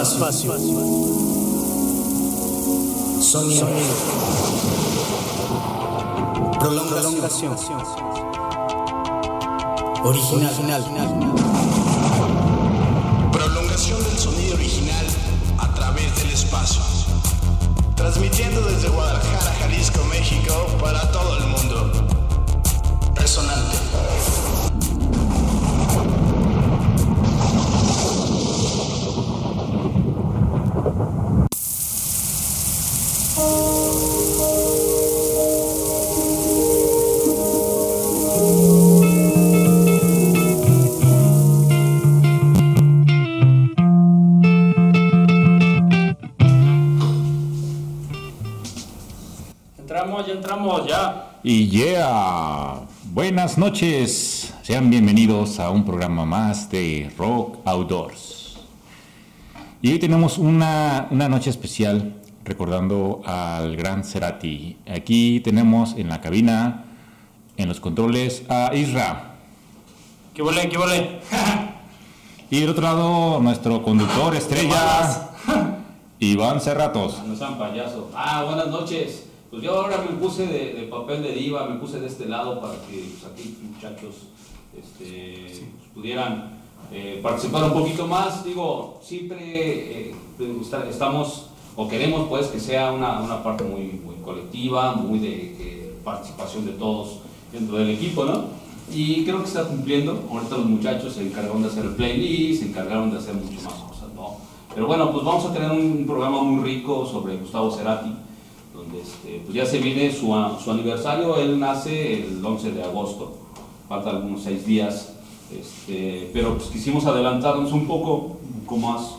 espacio. Sonido. Prolongación. Original. Prolongación del sonido original a través del espacio. Transmitiendo desde Guadalajara, Jalisco, México, para todo buenas noches. Sean bienvenidos a un programa más de Rock Outdoors. Y hoy tenemos una, una noche especial recordando al gran Cerati. Aquí tenemos en la cabina, en los controles, a Isra. ¿Qué volé, qué volé? Y del otro lado, nuestro conductor estrella, Iván Cerratos. No sean payasos. Ah, buenas noches. Pues yo ahora me puse de, de papel de diva, me puse de este lado para que pues, aquí muchachos este, pues, pudieran eh, participar un poquito más. Digo, siempre eh, está- estamos o queremos pues que sea una, una parte muy, muy colectiva, muy de, de participación de todos dentro del equipo, ¿no? Y creo que está cumpliendo. Ahorita los muchachos se encargaron de hacer el playlist, se encargaron de hacer muchas más cosas, ¿no? Pero bueno, pues vamos a tener un programa muy rico sobre Gustavo Cerati, este, pues ya se viene su, su aniversario. Él nace el 11 de agosto, faltan algunos seis días, este, pero pues quisimos adelantarnos un poco, poco más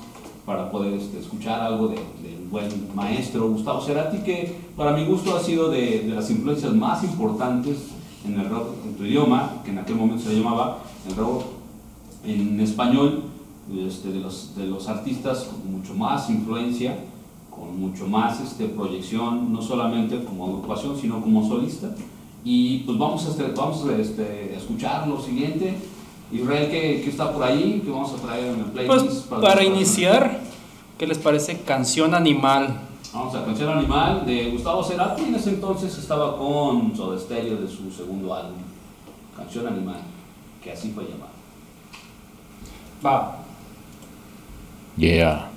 para poder este, escuchar algo de- del buen maestro Gustavo Cerati, que para mi gusto ha sido de, las influencias más importantes en el rock en tu idioma, que en aquel momento se llamaba el rock en español, de, los, de los artistas con mucho más influencia, con mucho más este, proyección, no solamente como agrupación, sino como solista. Y pues vamos a, este, vamos a este, escuchar lo siguiente. Israel, que, que está por ahí, que vamos a traer en el playlist. Pues para iniciar, ¿qué les parece? Canción Animal. Vamos a Canción Animal de Gustavo Cerati. En ese entonces estaba con Soda Stereo de su segundo álbum, Canción Animal, que así fue llamado. Va. Yeah.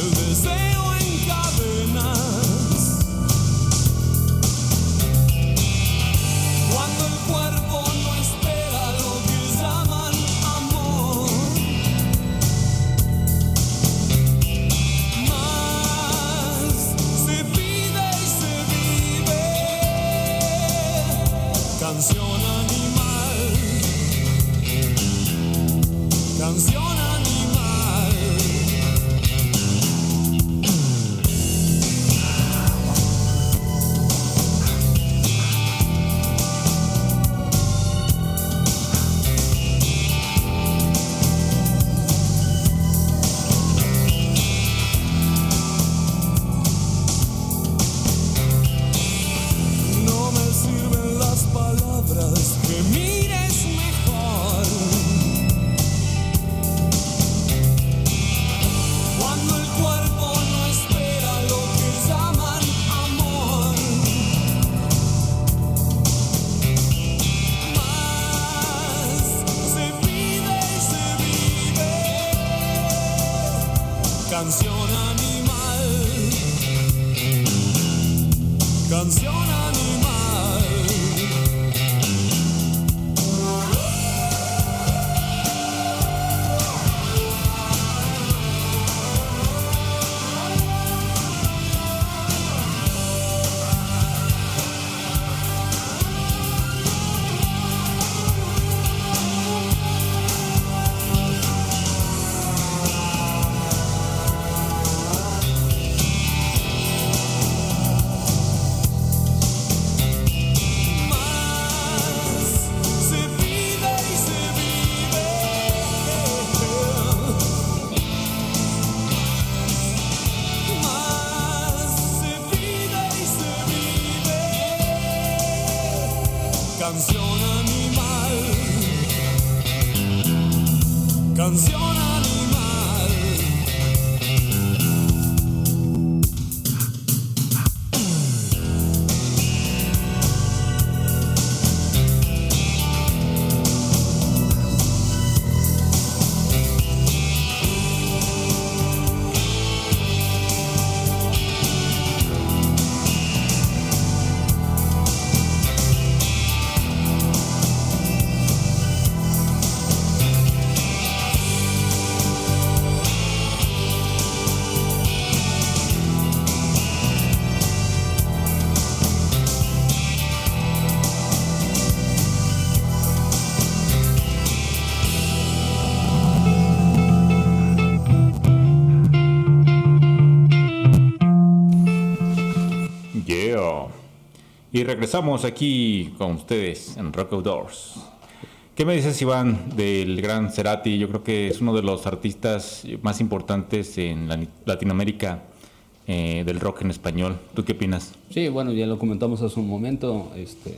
Dulce que el Regresamos aquí con ustedes en Rock Outdoors. ¿Qué me dices, Iván, del gran Cerati? Yo creo que es uno de los artistas más importantes en la- Latinoamérica eh, del rock en español. ¿Tú qué opinas? Sí, bueno, ya lo comentamos hace un momento. Este,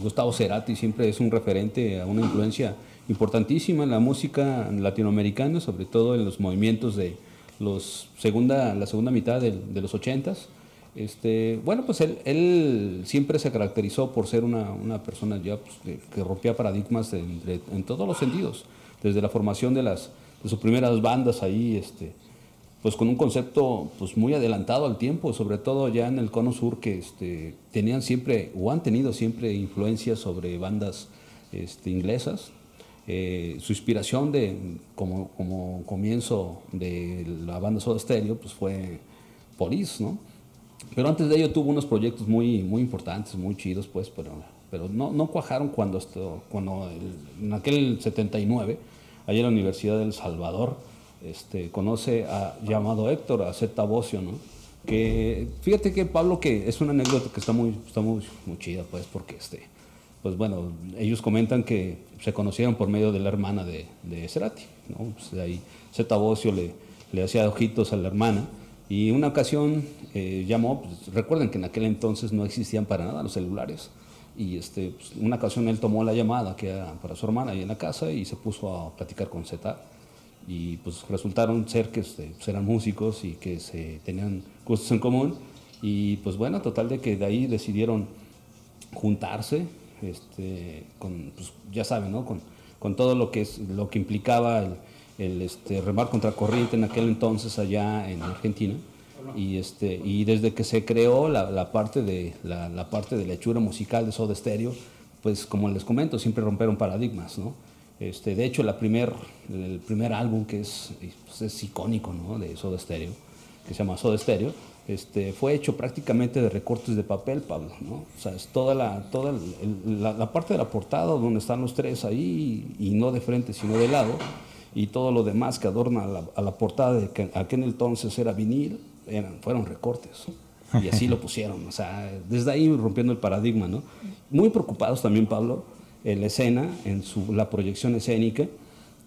Gustavo Cerati siempre es un referente a una influencia importantísima en la música latinoamericana, sobre todo en los movimientos de los segunda, la segunda mitad del- de, los ochentas. Este, bueno, pues él, siempre se caracterizó por ser una, persona ya pues, que, rompía paradigmas en, todos los sentidos, desde la formación de, sus primeras bandas ahí, este, pues con un concepto pues muy adelantado al tiempo, sobre todo ya en el cono sur que este, tenían siempre o han tenido siempre influencias sobre bandas este, inglesas. Eh, su inspiración de como, como comienzo de la banda Soda Stereo pues fue Police, ¿no? Pero antes de ello tuvo unos proyectos muy, muy importantes, muy chidos, pues, pero, pero no, no cuajaron cuando, esto, cuando el- en aquel 79, allá en la Universidad del Salvador, este, conoce a llamado Héctor, a Zeta Bocio, ¿no? Que fíjate que Pablo, que es una anécdota que está muy, está muy, muy chida, pues, porque este, pues bueno, ellos comentan que se conocieron por medio de la hermana de, de Cerati, ¿no? Pues de ahí Zeta Bocio le, le hacía ojitos a la hermana y una ocasión eh, llamó, pues, recuerden que en aquel entonces no existían para nada los celulares. Y este, pues, una ocasión él tomó la llamada que era para su hermana ahí en la casa y se puso a platicar con Zeta y pues resultaron ser que este, pues, eran músicos y que se tenían gustos en común. Y pues bueno, total de que de ahí decidieron juntarse, este, con, pues, ya saben, ¿no? Con, con todo lo que, es, lo que implicaba el, el, este, remar contra corriente en aquel entonces allá en Argentina. Y, este, y desde que se creó la, la parte de, la, la parte de la hechura musical de Soda Stereo, pues como les comento, siempre rompieron paradigmas, ¿no? Este, de hecho, la primer, el primer álbum que es, pues, es icónico ¿no? de Soda Stereo, que se llama Soda Stereo, este, fue hecho prácticamente de recortes de papel, Pablo. ¿no? O sea, es toda, la, toda el- la, la parte de la portada donde están los tres ahí, y no de frente, sino de lado, y todo lo demás que adorna a la, portada de que aquel entonces era vinil, eran, fueron recortes. Y así lo pusieron, o sea, desde ahí rompiendo el paradigma, ¿no? Muy preocupados también, Pablo, en la escena, en su, la proyección escénica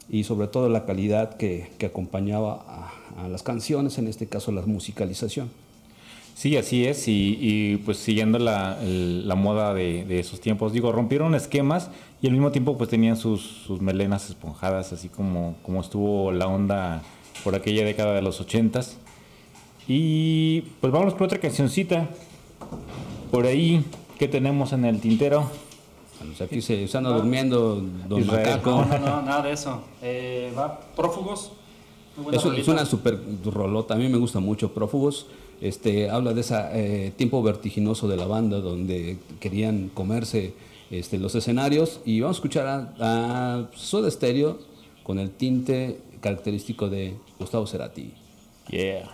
y sobre todo la calidad que, que acompañaba a las canciones, en este caso la musicalización. Sí, así es, y, pues siguiendo la, moda de, esos tiempos, digo, rompieron esquemas y al mismo tiempo pues tenían sus, melenas esponjadas, así como, como estuvo la onda por aquella década de los ochentas. Y pues vamos por otra cancioncita. Por ahí, ¿qué tenemos en el tintero? Pues, aquí se están durmiendo Don Macaco. No, no, nada de eso. Eh, va Prófugos. Es, es, una super rolota. A mí me gusta mucho Prófugos. Este, habla de ese eh, tiempo vertiginoso de la banda donde querían comerse este, los escenarios. Y vamos a escuchar a, a Soda Stereo con el tinte característico de Gustavo Cerati. Yeah.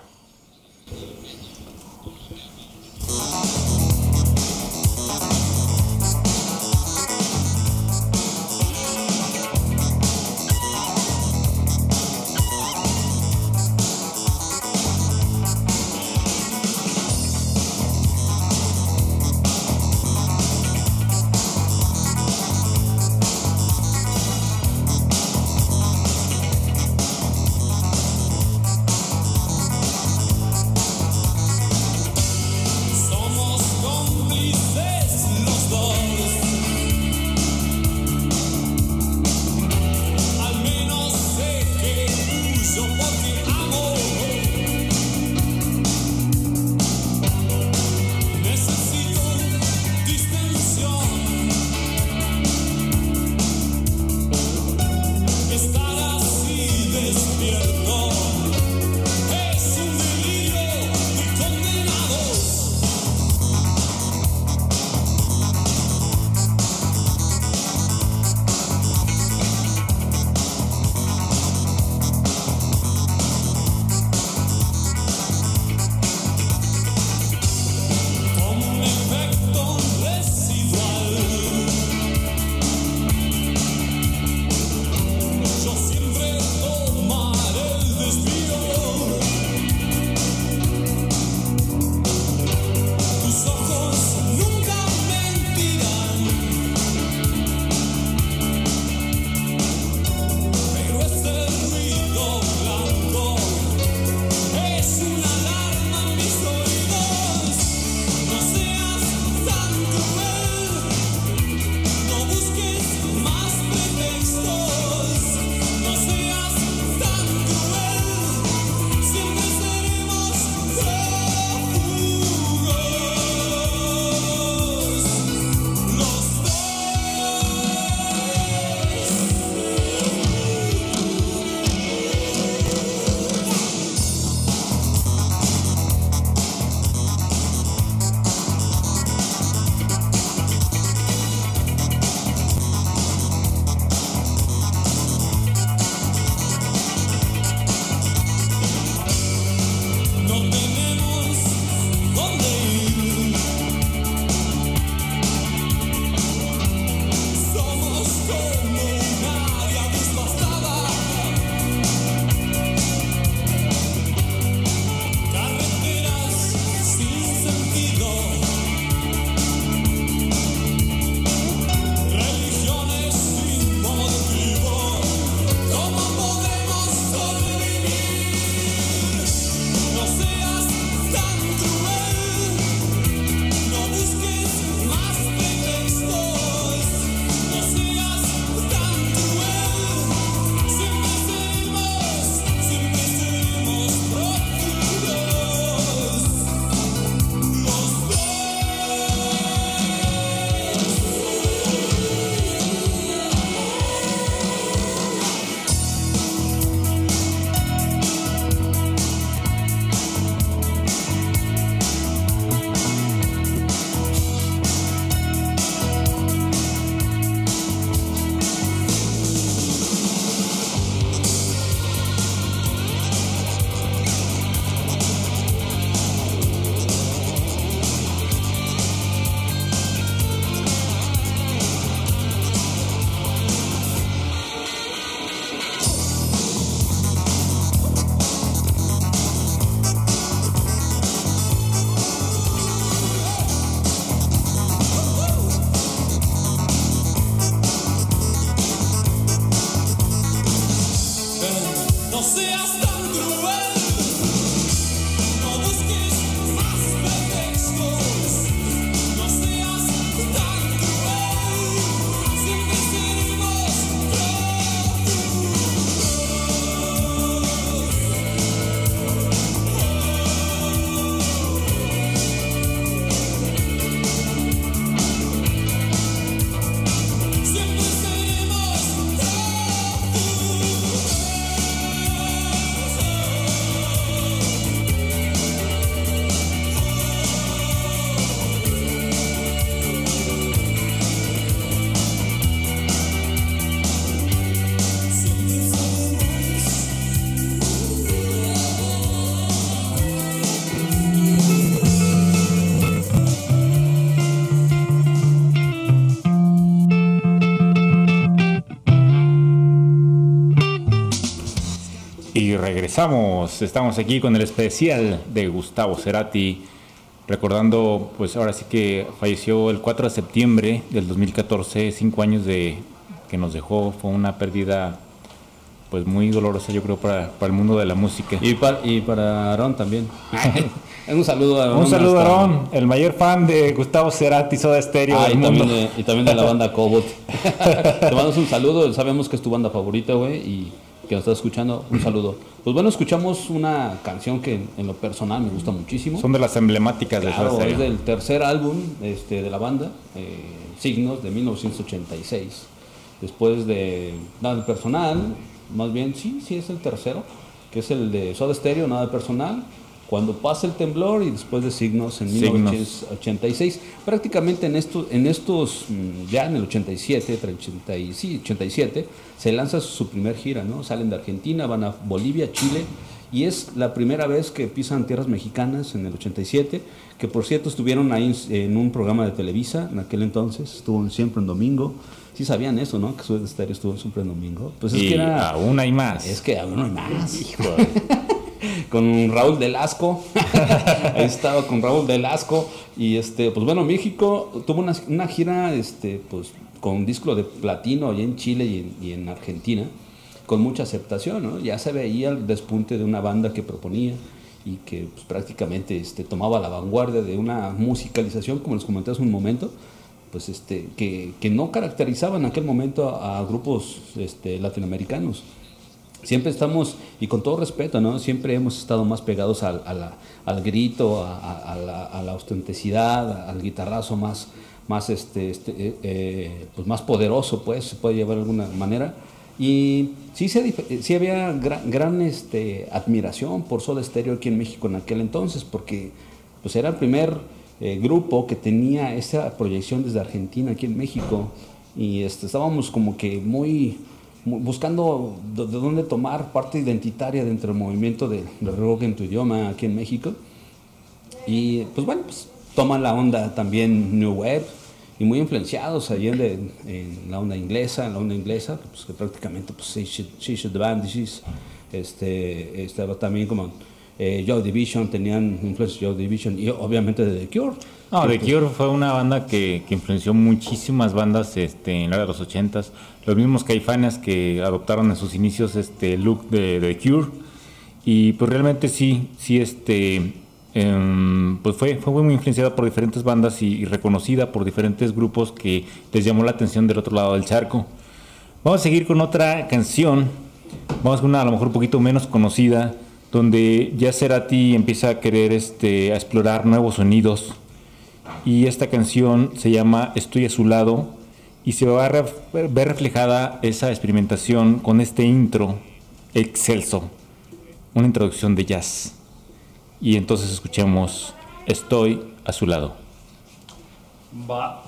Y regresamos, estamos aquí con el especial de Gustavo Cerati, recordando, pues ahora sí que falleció el 4 de septiembre del 2014, cinco años de que nos dejó, fue una pérdida pues muy dolorosa yo creo para, para el mundo de la música. Y para, y para Aarón también. Un saludo a Aarón. Un saludo a Aarón, el mayor fan de Gustavo Cerati, Soda Stereo Ah, del y mundo. también, de, y también de la banda Cobot. Te mandamos un saludo, sabemos que es tu banda favorita, güey, y que nos estás escuchando, un saludo. Pues bueno, escuchamos una canción que en, lo personal me gusta muchísimo. Son de las emblemáticas de Soda Claro, es del tercer álbum este, de la banda, eh, Signos, de 1986. Después de Nada Personal, más bien, sí, sí es el tercero, que es el de Soda Stereo, Nada Personal. Cuando pasa el temblor y después de Signos en Signos. 1986. Prácticamente en, estos, en estos, mm, ya en el 87, 80 y- sí, 87, se lanza su primer gira, ¿no? Salen de Argentina, van a Bolivia, Chile, y es la primera vez que pisan tierras mexicanas en el 87, que por cierto estuvieron ahí en- en un programa de Televisa en aquel entonces, estuvo siempre en domingo. Sí sabían eso, ¿no? Que su estéreo estuvo en domingo. Pues es que era... aún hay más. Es que aún hay más. con Raúl Delasco. Ahí estaba con Raúl Delasco. Y este, pues bueno, México tuvo una, una gira este, pues, con disco de platino allá en Chile y en, y en Argentina, con mucha aceptación. ¿no? Ya se veía el despunte de una banda que proponía y que pues, prácticamente este, tomaba la vanguardia de una musicalización, como les comenté hace un momento, pues este, que, que no caracterizaba en aquel momento a, a grupos este, latinoamericanos siempre estamos, y con todo respeto, ¿no? Siempre hemos estado más pegados al, a la- al grito, a, a- la, a la al guitarrazo más, más, este, este, eh, eh, pues más poderoso, pues, se puede llevar de alguna manera. Y sí, se sí había gran, gran, este, admiración por Soda Stereo aquí en México en aquel entonces, porque pues era el primer eh, grupo que tenía esa proyección desde Argentina aquí en México. Y este, estábamos como que muy, muy buscando de, de dónde tomar parte identitaria dentro del movimiento de, de rock en tu idioma aquí en México. Y pues bueno pues toman la onda también New Wave y muy influenciados ahí en, en la onda inglesa en la onda inglesa pues que prácticamente pues She Should, She Should Bandages este estaba también como eh, Division tenían influencia de Division y obviamente de The Cure No, The Cure fue una banda que, que influenció muchísimas bandas este, en la de los 80s. Los mismos caifanes que adoptaron en sus inicios este look de, de The Cure. Y pues realmente sí, sí, este, em, pues fue, fue muy influenciada por diferentes bandas y, y reconocida por diferentes grupos que les llamó la atención del otro lado del charco. Vamos a seguir con otra canción. Vamos con una a lo mejor un poquito menos conocida, donde ya Cerati empieza a querer este, a explorar nuevos sonidos. Y esta canción se llama Estoy a su lado y se va a ver reflejada esa experimentación con este intro excelso, una introducción de jazz. Y entonces escuchemos Estoy a su lado. Va.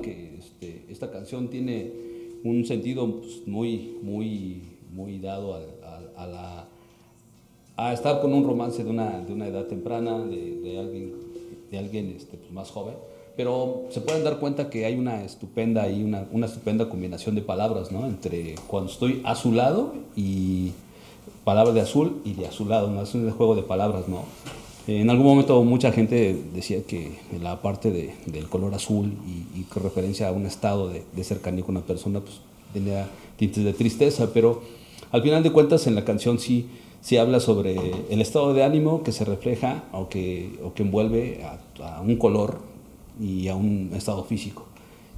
Que este, esta canción tiene un sentido pues, muy, muy, muy dado a, la, estar con un romance de una, de una edad temprana, de, alguien, de alguien este, pues, más joven. Pero se pueden dar cuenta que hay una estupenda, una, una estupenda combinación de palabras, ¿no? Entre cuando estoy a su lado y palabras de azul y de azulado, ¿no? Es un juego de palabras, ¿no? En algún momento mucha gente decía que la parte de- del color azul y, con referencia a un estado de, cercanía con una persona, pues tenía tintes de tristeza, pero al final de cuentas en la canción sí, sí habla sobre el estado de ánimo que se refleja o que, o que envuelve a, a un color y a un estado físico.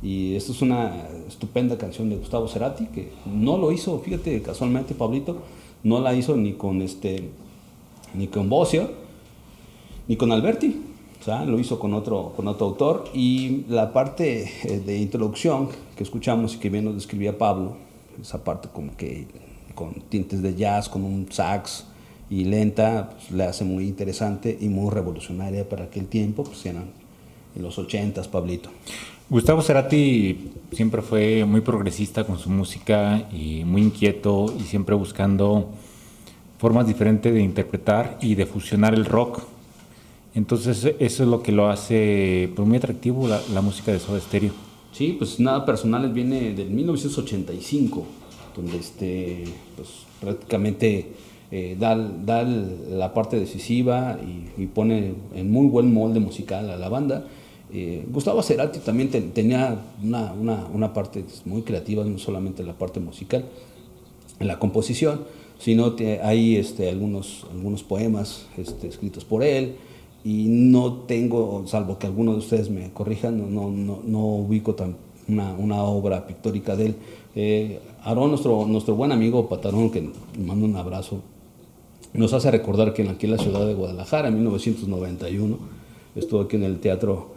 Y esto es una estupenda canción de Gustavo Cerati, que no lo hizo, fíjate, casualmente Pablito, no la hizo ni con este ni con Bocio, ni con Alberti, o sea, lo hizo con otro, con otro autor. Y la parte eh, de introducción que escuchamos y que bien nos describía Pablo, esa parte como que con tintes de jazz, con un sax y lenta, pues, le hace muy interesante y muy revolucionaria para aquel tiempo, pues eran en los ochentas, Pablito. Gustavo Cerati siempre fue muy progresista con su música y muy inquieto y siempre buscando formas diferentes de interpretar y de fusionar el rock. Entonces eso es lo que lo hace pues, muy atractivo la, la música de Soda Stereo. Sí, pues nada personales viene del 1985, donde este, pues, prácticamente eh, da, da la parte decisiva y, y pone en muy buen molde musical a la banda. Eh, Gustavo Cerati también te- tenía una, una, una parte muy creativa, no solamente la parte musical, en la composición, sino que hay este, algunos, algunos poemas este, escritos por él y no tengo, salvo que alguno de ustedes me corrijan, no, no, no, ubico tan una, una obra pictórica de él. Eh, Aarón, nuestro, nuestro buen amigo Patarón, que le mando un abrazo, nos hace recordar que aquí en la ciudad de Guadalajara, en 1991, estuvo aquí en el teatro,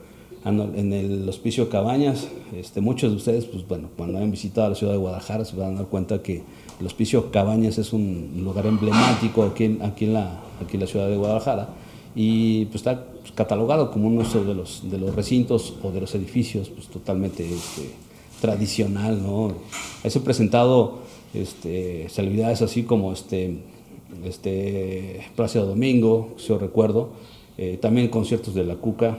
en el Hospicio Cabañas. Este, muchos de ustedes, pues bueno, cuando hayan visitado la ciudad de Guadalajara, se van a dar cuenta que el Hospicio Cabañas es un lugar emblemático aquí en, aquí en, la, aquí en la ciudad de Guadalajara y pues está catalogado como uno de los, de los recintos o de los edificios pues, totalmente este, tradicional, ¿no? Ahí se han presentado este, celebridades así como este, este Plácido Domingo, si yo recuerdo, eh, también conciertos de la Cuca,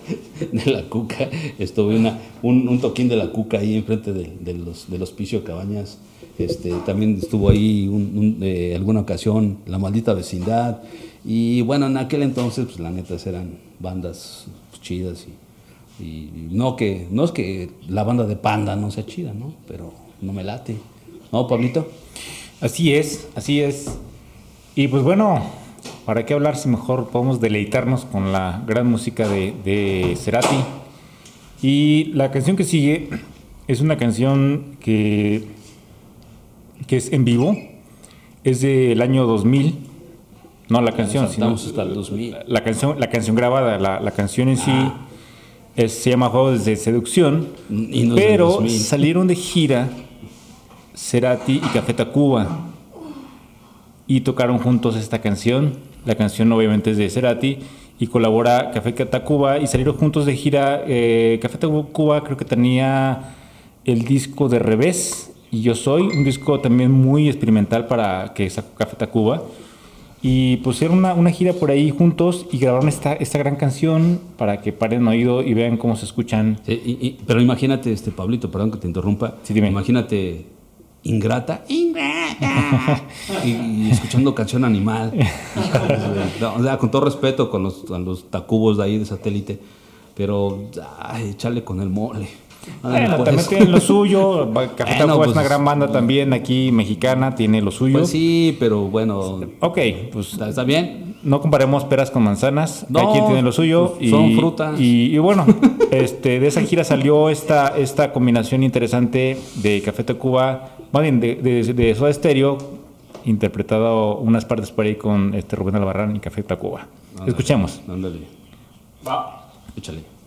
de la Cuca, estuve una, un, un toquín de la Cuca ahí enfrente de, de los, del hospicio Cabañas, este, también estuvo ahí un- un, eh, alguna ocasión La Maldita Vecindad, y bueno, en aquel entonces, pues la neta eran bandas chidas y, y no que no es que la banda de Panda no sea chida, ¿no? Pero no me late. ¿No, Pablito? Así es, así es. Y pues bueno, ¿para qué hablar si mejor podemos deleitarnos con la gran música de, de Cerati? Y la canción que sigue es una canción que, que es en vivo, es del año 2000. No la canción, sino hasta el 2000. la canción, la canción grabada, la, la canción en sí es- se llama Juegos de Seducción, Y pero 2000. salieron de gira Cerati y Café Tacuba y tocaron juntos esta canción. La canción obviamente es de Cerati y colabora Café Tacuba y salieron juntos de gira. eh, Café Tacuba creo que tenía el disco de Revés y Yo Soy, un disco también muy experimental para que sacó Café Tacuba. Y pusieron una, una gira por ahí juntos y grabaron esta, esta gran canción para que paren oído y vean cómo se escuchan. Sí, y- y- pero imagínate, este Pablito, perdón que te interrumpa. Sí, dime. Imagínate Ingrata, Ingrata, y, y escuchando canción animal. O sea, con todo respeto con los, a los tacubos de ahí de satélite, pero ay, échale con el mole. Bueno, pues. también tienen lo suyo. Café Bueno, Tacuba es pues, una gran banda también aquí mexicana, tiene lo suyo. Pues sí, pero bueno, Ok, pues ¿está, bien? no comparemos peras con manzanas. No, Cada quien tiene lo suyo. pues, son frutas. Y, y bueno, este, de esa gira salió esta, esta combinación interesante de Café Tacuba, más bien de, de, de Soda Stereo, interpretado unas partes por ahí con este Rubén Albarrán y Café Tacuba. Escuchemos. Ándale. Échale.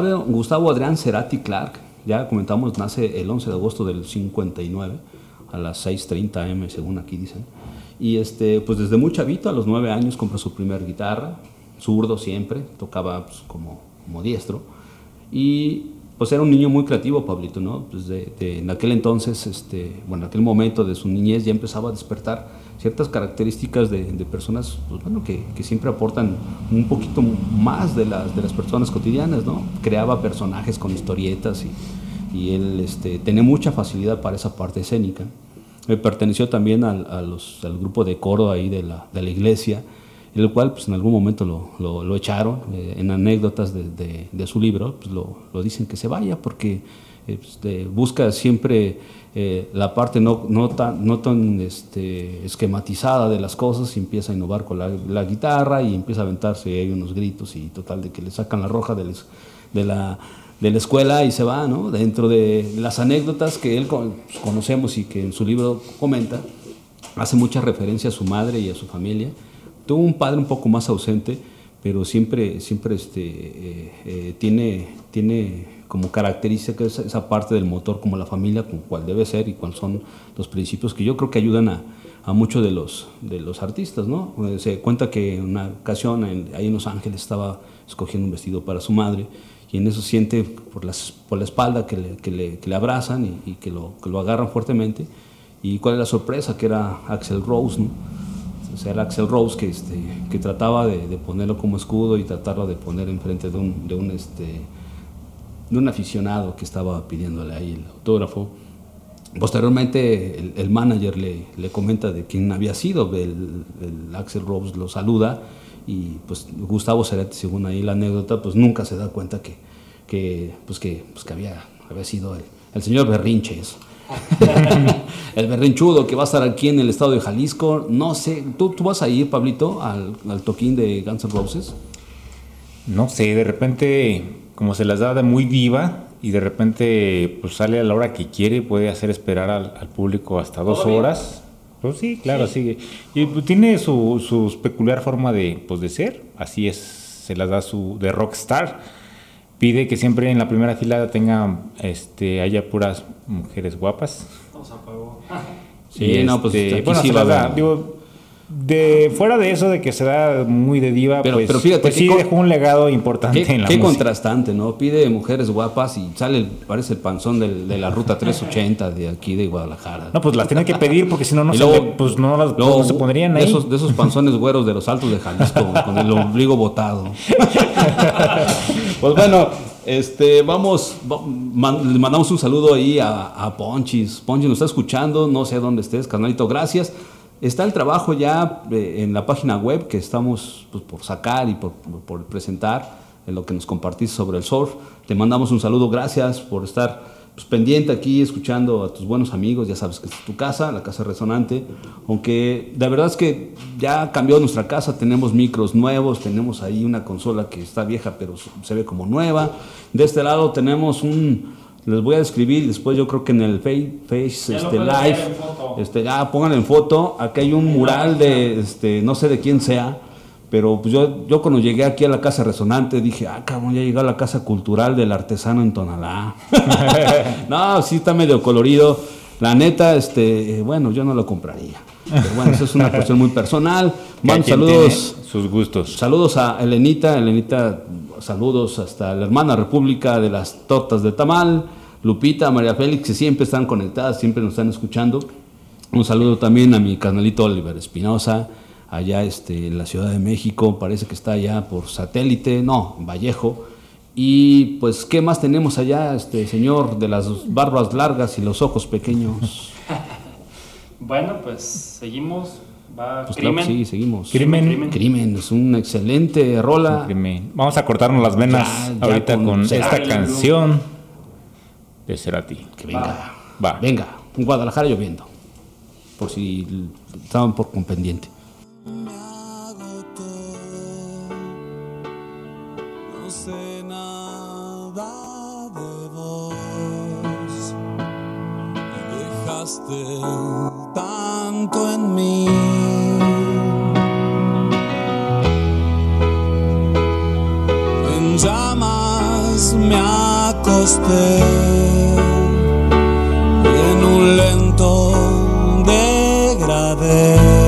Gustavo, Adrián Cerati Clark, ya comentamos, nace el 11 de agosto del 59 a las 6.30 am, según aquí dicen. Y este, pues desde muy chavito, a los 9 años, compró su primer guitarra, zurdo siempre, tocaba pues, como, como diestro. Y pues era un niño muy creativo, Pablito, ¿no? Pues de- en aquel entonces, este, bueno, en aquel momento de su niñez ya empezaba a despertar ciertas características de, de personas, pues bueno, que, que siempre aportan un poquito más de las, de las personas cotidianas, ¿no? Creaba personajes con historietas y, y él este, tenía mucha facilidad para esa parte escénica. Eh, perteneció también al, a los- al grupo de coro ahí de la, de la iglesia, el cual pues en algún momento lo, lo- lo echaron, eh, en anécdotas de, de- de su libro, pues lo, lo dicen que se vaya porque de- busca siempre eh, la parte no, no tan, no tan este, esquematizada de las cosas y empieza a innovar con la, guitarra y empieza a aventarse hay unos gritos y total de que le sacan la roja de la, de la escuela y se va, ¿no? Dentro de las anécdotas que él pues, conocemos y que en su libro comenta, hace mucha referencia a su madre y a su familia. Tuvo un padre un poco más ausente, pero siempre, siempre este, eh, eh, tiene, tiene como característica esa, esa parte del motor como la familia, con cuál debe ser y cuáles son los principios que yo creo que ayudan a, a muchos de los, de los artistas. ¿no? Eh, Se cuenta que en una ocasión en- ahí en Los Ángeles estaba escogiendo un vestido para su madre y en eso siente por, las, por la espalda que le, que le, que le abrazan y, y que, lo, que lo agarran fuertemente. ¿Y cuál es la sorpresa? Que era Axel Rose, ¿no? O sea, era Axel Rose que, este, que trataba de, de ponerlo como escudo y tratarlo de poner enfrente de un, de un, este, de un aficionado que estaba pidiéndole ahí el autógrafo. Posteriormente el, el manager le, le comenta de quién había sido, el, el Axel Rose lo saluda y pues Gustavo Cerati, según ahí la anécdota, pues nunca se da cuenta que, que, pues que, pues que había, había sido el, el señor Berrinches. el berrinchudo que va a estar aquí en el estado de Jalisco. No sé, ¿tú, tú vas a ir, Pablito, al, al toquín de Guns N' Roses? No sé, de repente, como se las da de muy diva y de repente pues sale a la hora que quiere, puede hacer esperar al, al público hasta dos horas. Pues sí, claro, sigue. Y pues, tiene su, su peculiar forma de, pues, de ser, así es, se las da su de rockstar. Pide que siempre en la primera fila tenga, este, haya puras mujeres guapas. Nos apagó. Sí, Y, no, pues, este, bueno, sí se va a las da. haber. Digo, de fuera de eso de que se da muy de diva, Pero- pues, pero fíjate pues sí dejó un legado importante Qué, en la qué música. contrastante, ¿no? Pide mujeres guapas y sale, el- parece el panzón del- de la ruta 380 de aquí de Guadalajara. No, pues las tienen que pedir porque si no, no, se, luego- pues no, las, luego, no se pondrían de ahí. Esos, de esos panzones güeros de los altos de Jalisco, con el ombligo botado. pues bueno, este, vamos, va- man- le mandamos un saludo ahí a, a Ponchis. Ponchis nos está escuchando, no sé dónde estés, carnalito, gracias. Está el trabajo ya eh, en la página web que estamos pues, por sacar y por, presentar en lo que nos compartiste sobre el surf. Te mandamos un saludo, gracias por estar pues, pendiente aquí, escuchando a tus buenos amigos. Ya sabes que es tu casa, la casa resonante. Aunque la verdad es que ya cambió nuestra casa, tenemos micros nuevos, tenemos ahí una consola que está vieja, pero se ve como nueva. De este lado tenemos un. Les voy a describir y después yo creo que en el Face, face este, Live, este, ya pongan en foto. Aquí hay un mural de, este, no sé de quién sea, pero pues yo, yo cuando llegué aquí a la casa resonante dije, ah, cabrón, ya llegué a la casa cultural del artesano en Tonalá. no, sí está medio colorido. La neta, este, bueno, yo no lo compraría. Pero bueno, eso es una cuestión muy personal. Mando saludos. sus gustos. Saludos a Elenita, Elenita, saludos hasta la hermana República de las Tortas de Tamal, Lupita, María Félix, que siempre están conectadas, siempre nos están escuchando. Un saludo también a mi canalito Oliver Espinosa, allá este, en la Ciudad de México, parece que está allá por satélite, no, Vallejo. Y pues, ¿qué más tenemos allá, este señor de las barbas largas y los ojos pequeños? Bueno, pues seguimos. Va Pues claro crimen. que sí, seguimos. Crimen. Crimen, es una excelente rola. Crimen. Vamos a cortarnos las venas Ya, ya ahorita con esta canción de Cerati. Que venga. Va. Venga, en Guadalajara lloviendo. Por si estaban por con pendiente. No sé Tanto en mí. En llamas caíste en un lento degradé.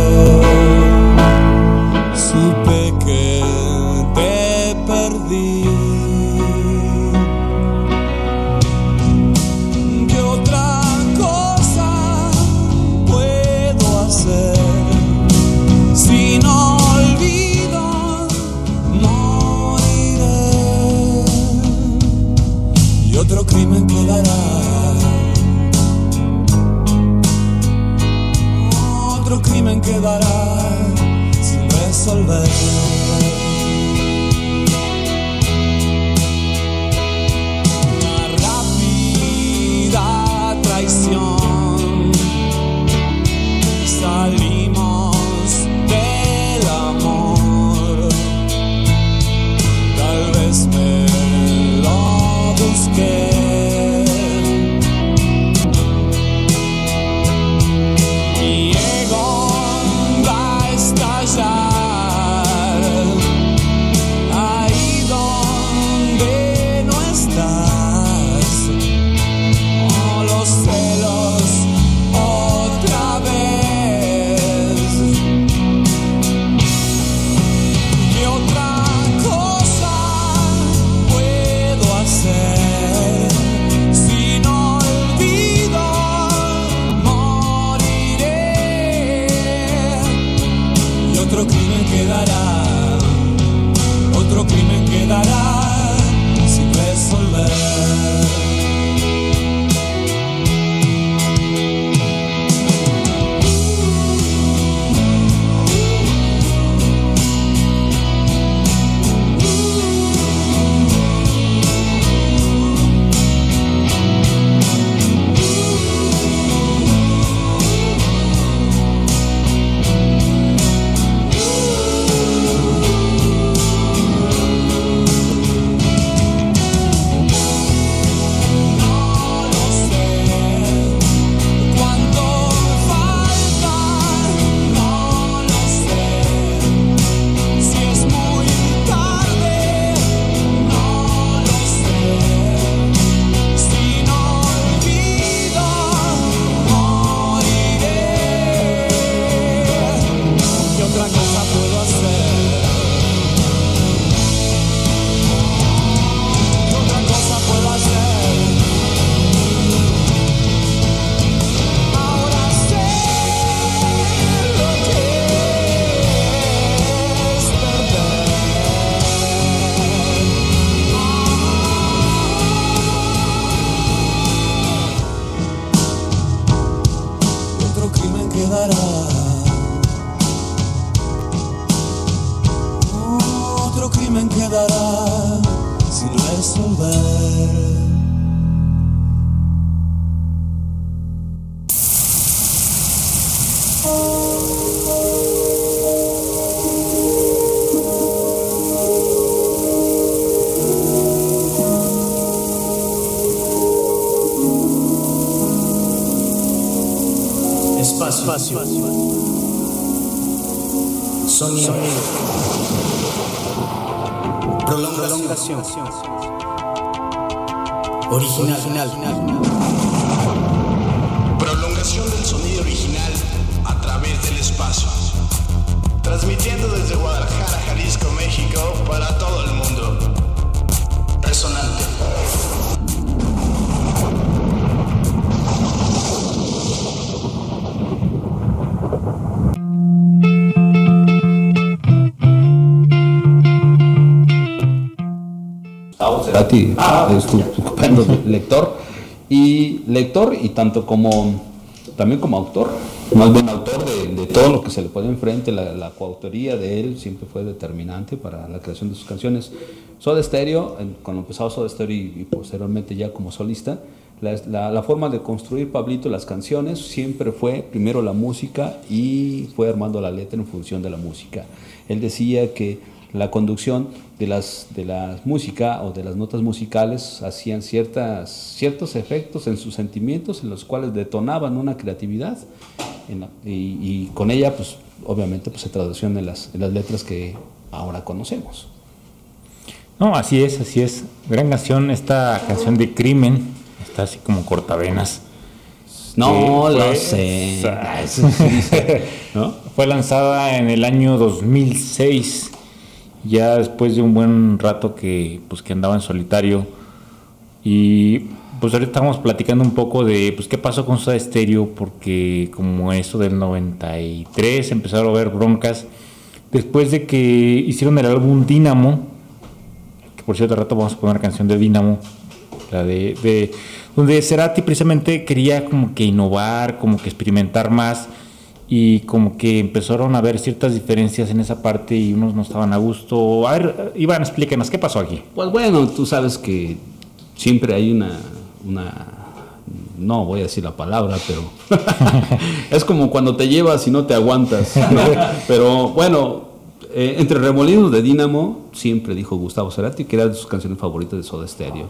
Cerati es tu estupendo lector y lector y tanto como también como autor, más bien autor de, de todo lo que se le pone enfrente, la, la coautoría de él siempre fue determinante para la creación de sus canciones. Soda Stereo, cuando empezó Soda Stereo y, y posteriormente ya como solista, la, la- la forma de construir Pablito las canciones siempre fue primero la música y fue armando la letra en función de la música. Él decía que la conducción de las de la música o de las notas musicales hacían ciertas ciertos efectos en sus sentimientos en los cuales detonaban una creatividad la- y, y con ella pues obviamente pues se traducían en las, en las letras que ahora conocemos No, así es, así es. Gran canción, esta canción de Crimen, está así como cortavenas. No lo fue- sé. ¿no? Fue lanzada en el año 2006, ya después de un buen rato que, pues, que andaba en solitario. Y pues ahorita estamos platicando un poco de pues, qué pasó con Soda Stereo, porque como eso del 93 empezaron a haber broncas. Después de que hicieron el álbum Dynamo, que por cierto, rato vamos a poner canción de Dynamo, la de, de- donde Cerati precisamente quería como que innovar, como que experimentar más y como que empezaron a haber ciertas diferencias en esa parte y unos no estaban a gusto. A ver, Iván, explíquenos, ¿qué pasó aquí? Pues bueno, tú sabes que siempre hay una, una no voy a decir la palabra, pero es como cuando te llevas y no te aguantas. ¿no? Pero bueno, eh, entre Remolinos de Dínamo, siempre dijo Gustavo Cerati que era de sus canciones favoritas de Soda Stereo.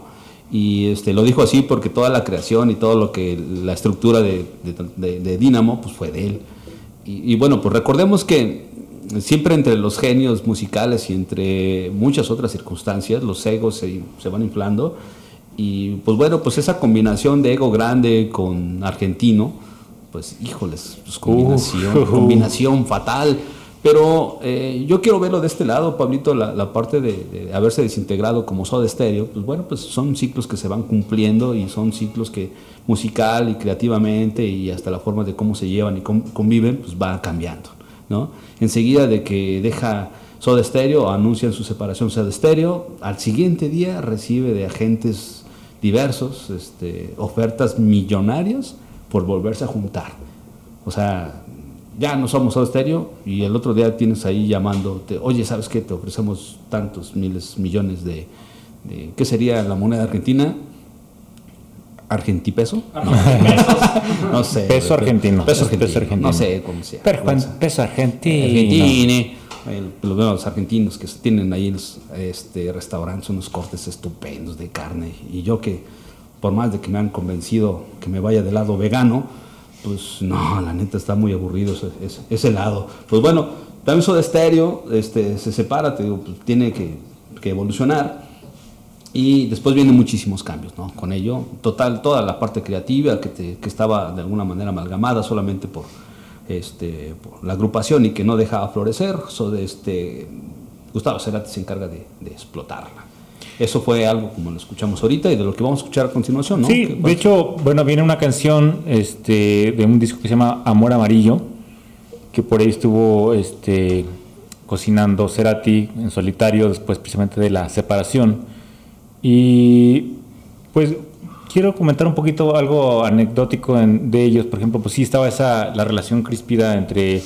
Y este, lo dijo así porque toda la creación y todo lo que, la estructura de, de, de- de Dínamo, pues fue de él. Y, y bueno, pues recordemos que siempre entre los genios musicales y entre muchas otras circunstancias, los egos se, se van inflando. Y pues bueno, pues esa combinación de ego grande con argentino, pues híjoles, pues combinación, combinación fatal. Pero eh, yo quiero verlo de este lado, Pablito, la, parte de, haberse desintegrado como Soda Stereo, pues bueno, pues son ciclos que se van cumpliendo y son ciclos que musical y creativamente y hasta la forma de cómo se llevan y conviven, pues va cambiando, ¿no? Enseguida de que deja Soda Stereo, anuncian su separación Soda Stereo, al siguiente día recibe de agentes diversos este, ofertas millonarias por volverse a juntar. O sea, ya no somos Soda Stereo y el otro día tienes ahí llamándote, oye, ¿sabes qué? Te ofrecemos tantos miles, millones de, de- ¿qué sería la moneda argentina? ¿Argentipeso? No, no sé. Peso argentino. Peso argentino. Peso argentino. No sé cómo No sé. peso argentino. Argentini. El- Los argentinos que tienen ahí los este, restaurantes unos cortes estupendos de carne. Y yo que, por más de que me han convencido que me vaya del lado vegano, pues no, la neta está muy aburrido ese, lado. Pues bueno, también Soda Stereo este, se separa, pues tiene que, evolucionar. Y después vienen muchísimos cambios, ¿no? Con ello, total, toda la parte creativa que, estaba de alguna manera amalgamada solamente por, este, por la agrupación y que no dejaba florecer, so de este, Gustavo Cerati se encarga de, de explotarla. Eso fue algo como lo escuchamos ahorita y de lo que vamos a escuchar a continuación, ¿no? Sí, de hecho, bueno, viene una canción este, de un disco que se llama Amor Amarillo, que por ahí estuvo este, cocinando Cerati en solitario después precisamente de la separación. Y pues quiero comentar un poquito algo anecdótico en- de ellos. Por ejemplo, pues sí estaba esa la relación críspida entre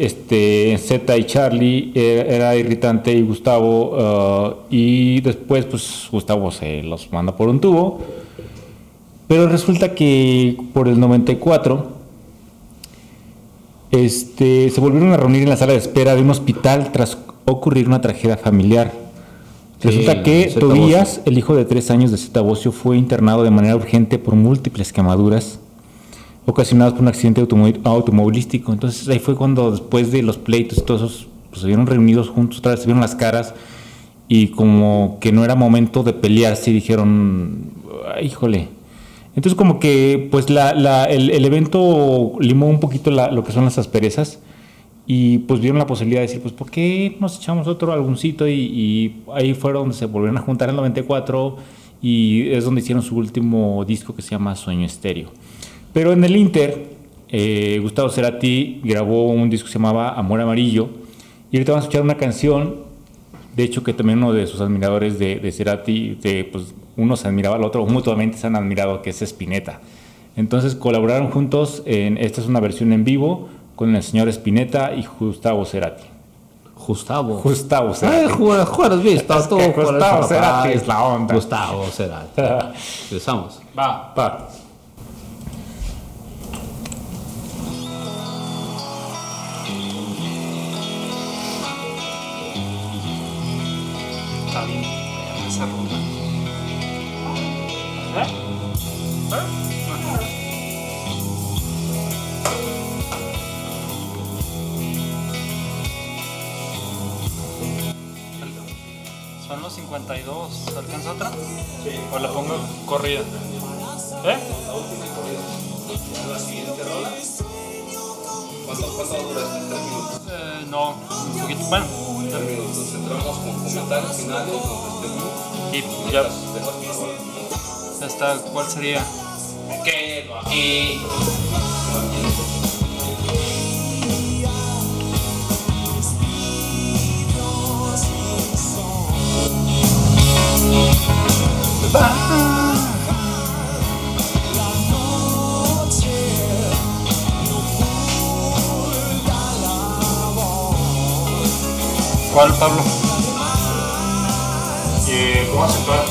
este Z y Charlie, eh, era irritante y Gustavo, ah, y después pues Gustavo se los manda por un tubo. Pero resulta que por el 94 este, se volvieron a reunir en la sala de espera de un hospital tras ocurrir una tragedia familiar. Sí, Resulta que Tobías, el hijo de tres años de Zeta Bosio, fue internado de manera urgente por múltiples quemaduras ocasionadas por un accidente automo- automovilístico. Entonces ahí fue cuando después de los pleitos y todos esos, pues, se vieron reunidos juntos, otra vez se vieron las caras y como que no era momento de pelearse y dijeron, "Ay, híjole. Entonces como que pues la, la- el, el evento limó un poquito la- lo que son las asperezas y pues vieron la posibilidad de decir, pues ¿por qué nos echamos otro álbumcito? Y, y ahí fue donde se volvieron a juntar en el 94 y es donde hicieron su último disco que se llama Sueño Estéreo. Pero en el Inter, eh, Gustavo Cerati grabó un disco que se llamaba Amor Amarillo y ahorita vamos a escuchar una canción, de hecho que también uno de sus admiradores de, de Cerati, de, pues uno se admiraba al otro, mutuamente se han admirado, que es Spinetta. Entonces colaboraron juntos, en, esta es una versión en vivo, con el señor Spinetta y Gustavo Cerati. Gustavo. Gustavo Cerati. juegas, juegas está Es todo Gustavo. Cerati es la onda. Gustavo Cerati. Empezamos. Va. Pa. 52. ¿Se ¿Alcanza otra? Sí. ¿O la pongo corrida? ¿Eh? La última y corrida. ¿La siguiente rola? ¿Cuánto, cuánto dura? ¿Tres minutos? Eh, no, un poquito. Bueno. Tres minutos. Entramos con comentarios finales, nos despedimos. Y ya. Esta, ¿cuál sería? Que lo aquí. ¿Cuál, Pablo? Eh, ¿Cómo acentuar con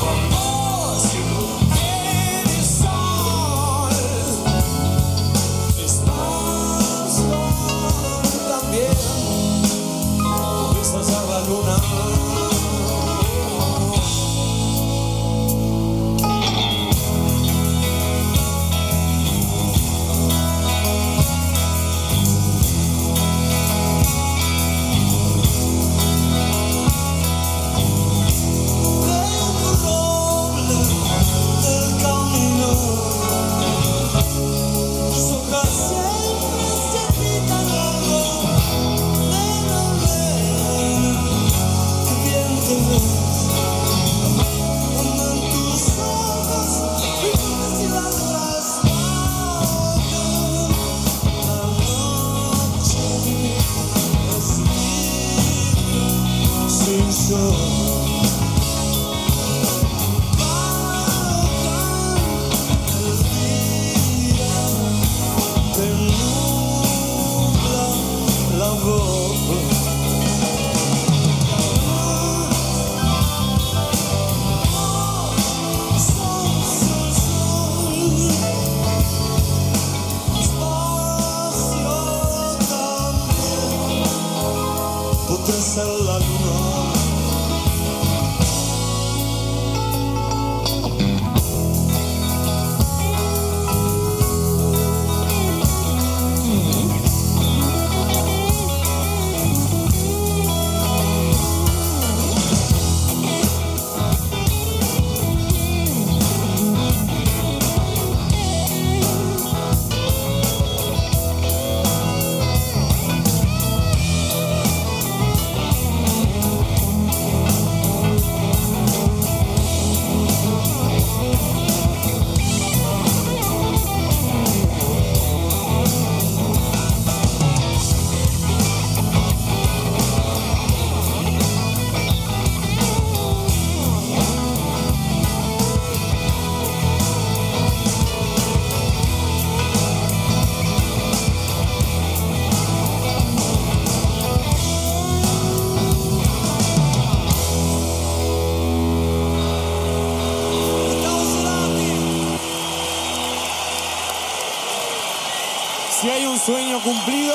cumplido,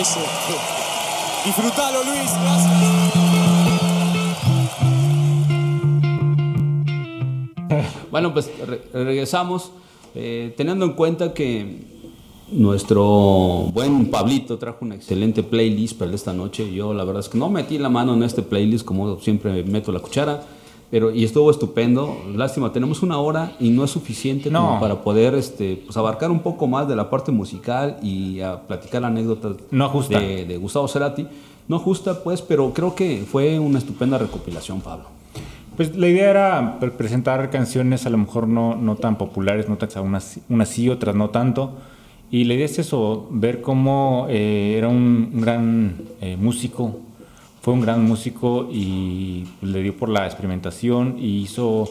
ese. Disfrutalo, Luis. Gracias. Bueno, pues re- regresamos eh, teniendo en cuenta que nuestro buen Pablito trajo una excelente playlist para esta noche. Yo la verdad es que no metí la mano en este playlist como siempre meto la cuchara, pero y estuvo estupendo. Lástima, tenemos una hora y no es suficiente como para poder este, pues, abarcar un poco más de la parte musical y a platicar anécdotas No de, de Gustavo Cerati. No justa, pues, pero creo que fue una estupenda recopilación, Pablo. Pues la idea era pre- presentar canciones a lo mejor no, no tan populares, no tan, unas, unas sí, otras no tanto. Y la idea es eso, ver cómo eh, era un, un gran eh, músico, fue un gran músico y le dio por la experimentación y hizo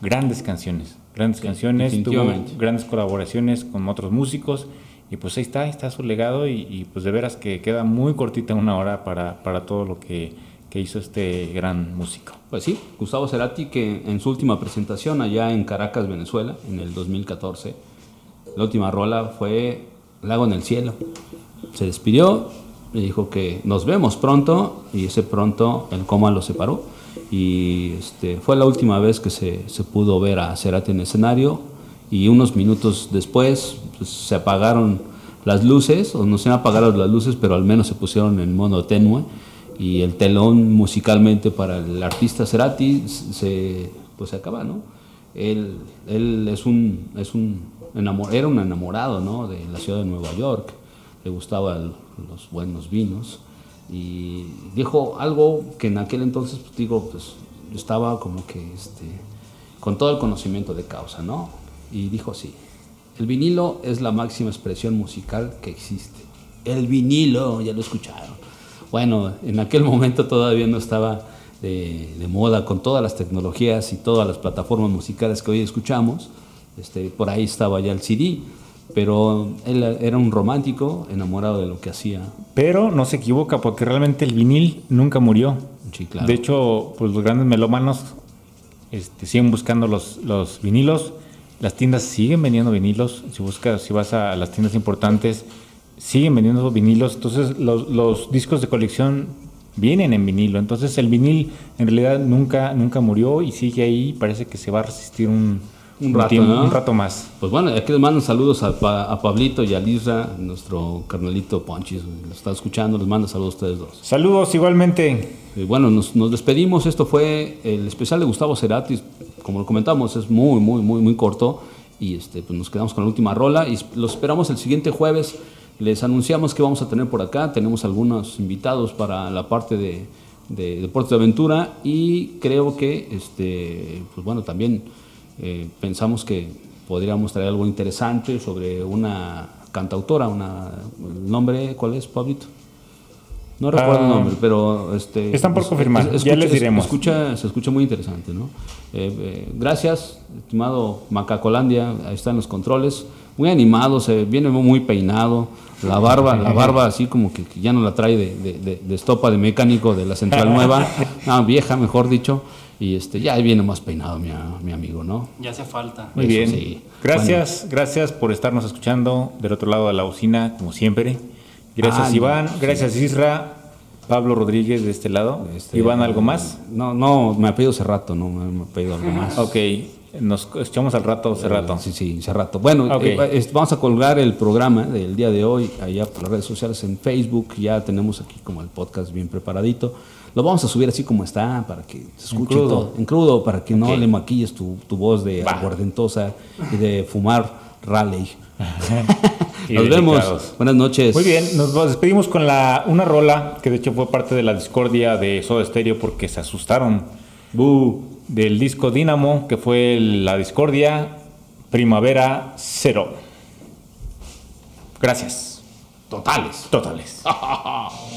grandes canciones, grandes canciones, tuvo grandes colaboraciones con otros músicos y pues ahí está, ahí está su legado y, y, pues de veras que queda muy cortita una hora para, para todo lo que, que hizo este gran músico. Pues sí, Gustavo Cerati que en su última presentación allá en Caracas, Venezuela, en el 2014, la última rola fue Lago en el Cielo. Se despidió y dijo que nos vemos pronto y ese pronto el coma lo separó y este, fue la última vez que se, se pudo ver a Cerati en escenario y unos minutos después pues, se apagaron las luces, o no se apagaron las luces, pero al menos se pusieron en modo tenue y el telón musicalmente para el artista Cerati se, pues se acaba, ¿no? Él, él es un, es un enamor- era un enamorado, ¿no? De la ciudad de Nueva York, le gustaban los buenos vinos y dijo algo que en aquel entonces, pues, digo, pues estaba como que este, con todo el conocimiento de causa, ¿no? Y dijo así, el vinilo es la máxima expresión musical que existe. El vinilo, ya lo escucharon. Bueno, en aquel momento todavía no estaba de, de moda con todas las tecnologías y todas las plataformas musicales que hoy escuchamos. Este, por ahí estaba ya el CD, pero él era un romántico enamorado de lo que hacía. Pero no se equivoca porque realmente el vinil nunca murió. Sí, claro. De hecho, pues los grandes melómanos este, siguen buscando los, los vinilos. Las tiendas siguen vendiendo vinilos. Si buscas, si vas a las tiendas importantes, siguen vendiendo vinilos. Entonces, los, los discos de colección vienen en vinilo. Entonces, el vinil en realidad nunca, nunca murió y sigue ahí. Parece que se va a resistir un, Un rato, ¿no? un rato más. Pues bueno, aquí les mando saludos a, Pa- a Pablito y a Lisra, nuestro carnalito Ponchis, lo está escuchando, les mando saludos a ustedes dos. Saludos igualmente. Y bueno, nos, nos despedimos. Esto fue el especial de Gustavo Cerati. Como lo comentamos, es muy, muy, muy, muy corto. Y este, pues nos quedamos con la última rola. Y los esperamos el siguiente jueves. Les anunciamos que vamos a tener por acá. Tenemos algunos invitados para la parte de, de Deportes de Aventura. Y creo que, este, pues bueno, también eh, pensamos que podríamos traer algo interesante sobre una cantautora. Una, ¿El nombre cuál es, Pablito? No recuerdo el Ah, nombre, pero este están por es- confirmar, es- ya les es- diremos. Escucha, se escucha muy interesante, ¿no? Eh, eh, gracias, estimado Macacolandia, ahí están los controles, muy animado, se viene muy peinado, la barba, la barba así como que, ya no la trae de, de- de- de estopa de mecánico de la central nueva, no, vieja mejor dicho, y este ya viene más peinado mi, amigo, ¿no? Ya hace falta. Muy Eso bien. sí. Gracias, gracias por estarnos escuchando del otro lado de la bocina, como siempre. Gracias Ah, no, Iván, sí. gracias Isra, Pablo Rodríguez de este lado. Este, Iván, ¿algo más? No, no, me ha pedido hace rato, no, me ha pedido algo más. Ok, nos echamos al rato, hace rato. Sí, sí, hace rato. Bueno, eh, vamos a colgar el programa del día de hoy allá por las redes sociales en Facebook. Ya tenemos aquí como el podcast bien preparadito. Lo vamos a subir así como está para que se escuche crudo. todo. En crudo, para que no le maquilles tu, tu voz de aguardentosa y de fumar raleigh. Nos vemos. Buenas noches. Muy bien, nos despedimos con la, una rola que de hecho fue parte de la discordia de Soda Stereo porque se asustaron. Del disco Dynamo, que fue la discordia Primavera Cero. Gracias. Totales. Totales.